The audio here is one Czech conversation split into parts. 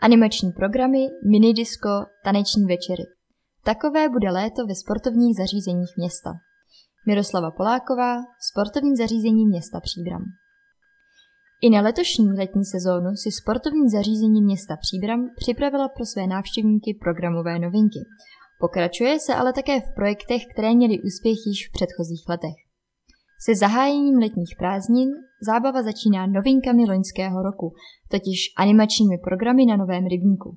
Animační programy, minidisko, taneční večery. Takové bude léto ve sportovních zařízeních města. Miroslava Poláková, sportovní zařízení města Příbram. I na letošní letní sezónu si sportovní zařízení města Příbram připravila pro své návštěvníky programové novinky. Pokračuje se ale také v projektech, které měly úspěch již v předchozích letech. Se zahájením letních prázdnin zábava začíná novinkami loňského roku, totiž animačními programy na Novém rybníku.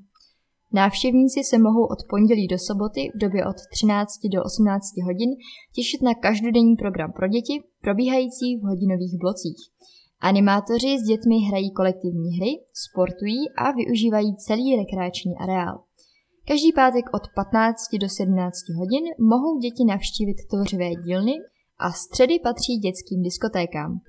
Návštěvníci se mohou od pondělí do soboty v době od 13 do 18 hodin těšit na každodenní program pro děti, probíhající v hodinových blocích. Animátoři s dětmi hrají kolektivní hry, sportují a využívají celý rekreační areál. Každý pátek od 15 do 17 hodin mohou děti navštívit tvořivé dílny a středy patří dětským diskotékám.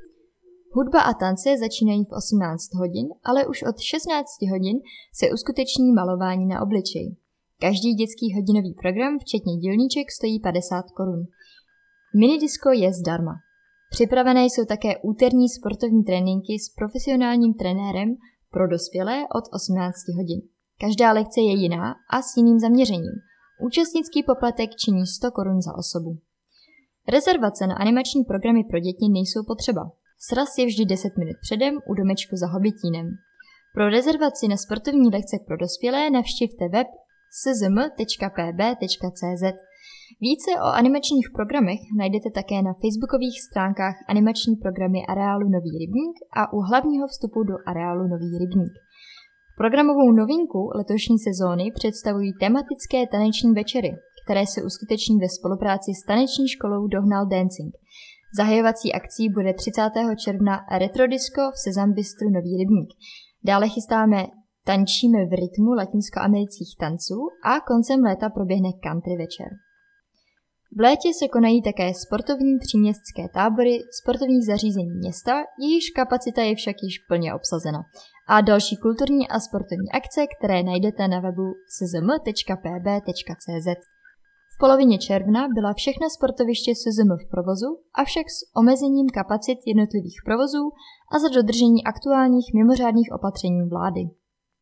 Hudba a tance začínají v 18 hodin, ale už od 16 hodin se uskuteční malování na obličej. Každý dětský hodinový program, včetně dílníček, stojí 50 korun. Minidisko je zdarma. Připravené jsou také úterní sportovní tréninky s profesionálním trenérem pro dospělé od 18 hodin. Každá lekce je jiná a s jiným zaměřením. Účastnický poplatek činí 100 korun za osobu. Rezervace na animační programy pro děti nejsou potřeba. Sraz je vždy 10 minut předem u domečku za Hobitínem. Pro rezervaci na sportovní lekce pro dospělé navštivte web szm.pb.cz. Více o animačních programech najdete také na facebookových stránkách animační programy areálu Nový rybník a u hlavního vstupu do areálu Nový rybník. Programovou novinku letošní sezóny představují tematické taneční večery, které se uskuteční ve spolupráci s taneční školou Dohnal Dancing. Zahajovací akcí bude 30. června Retrodisco v Sezambistru Nový rybník. Dále chystáme Tančíme v rytmu latinskoamerických tanců a koncem léta proběhne country večer. V létě se konají také sportovní příměstské tábory sportovních zařízení města, jejichž kapacita je však již plně obsazena, a další kulturní a sportovní akce, které najdete na webu szm.pb.cz. Polovině června byla všechna sportoviště SZM v provozu, avšak s omezením kapacit jednotlivých provozů a za dodržení aktuálních mimořádných opatření vlády.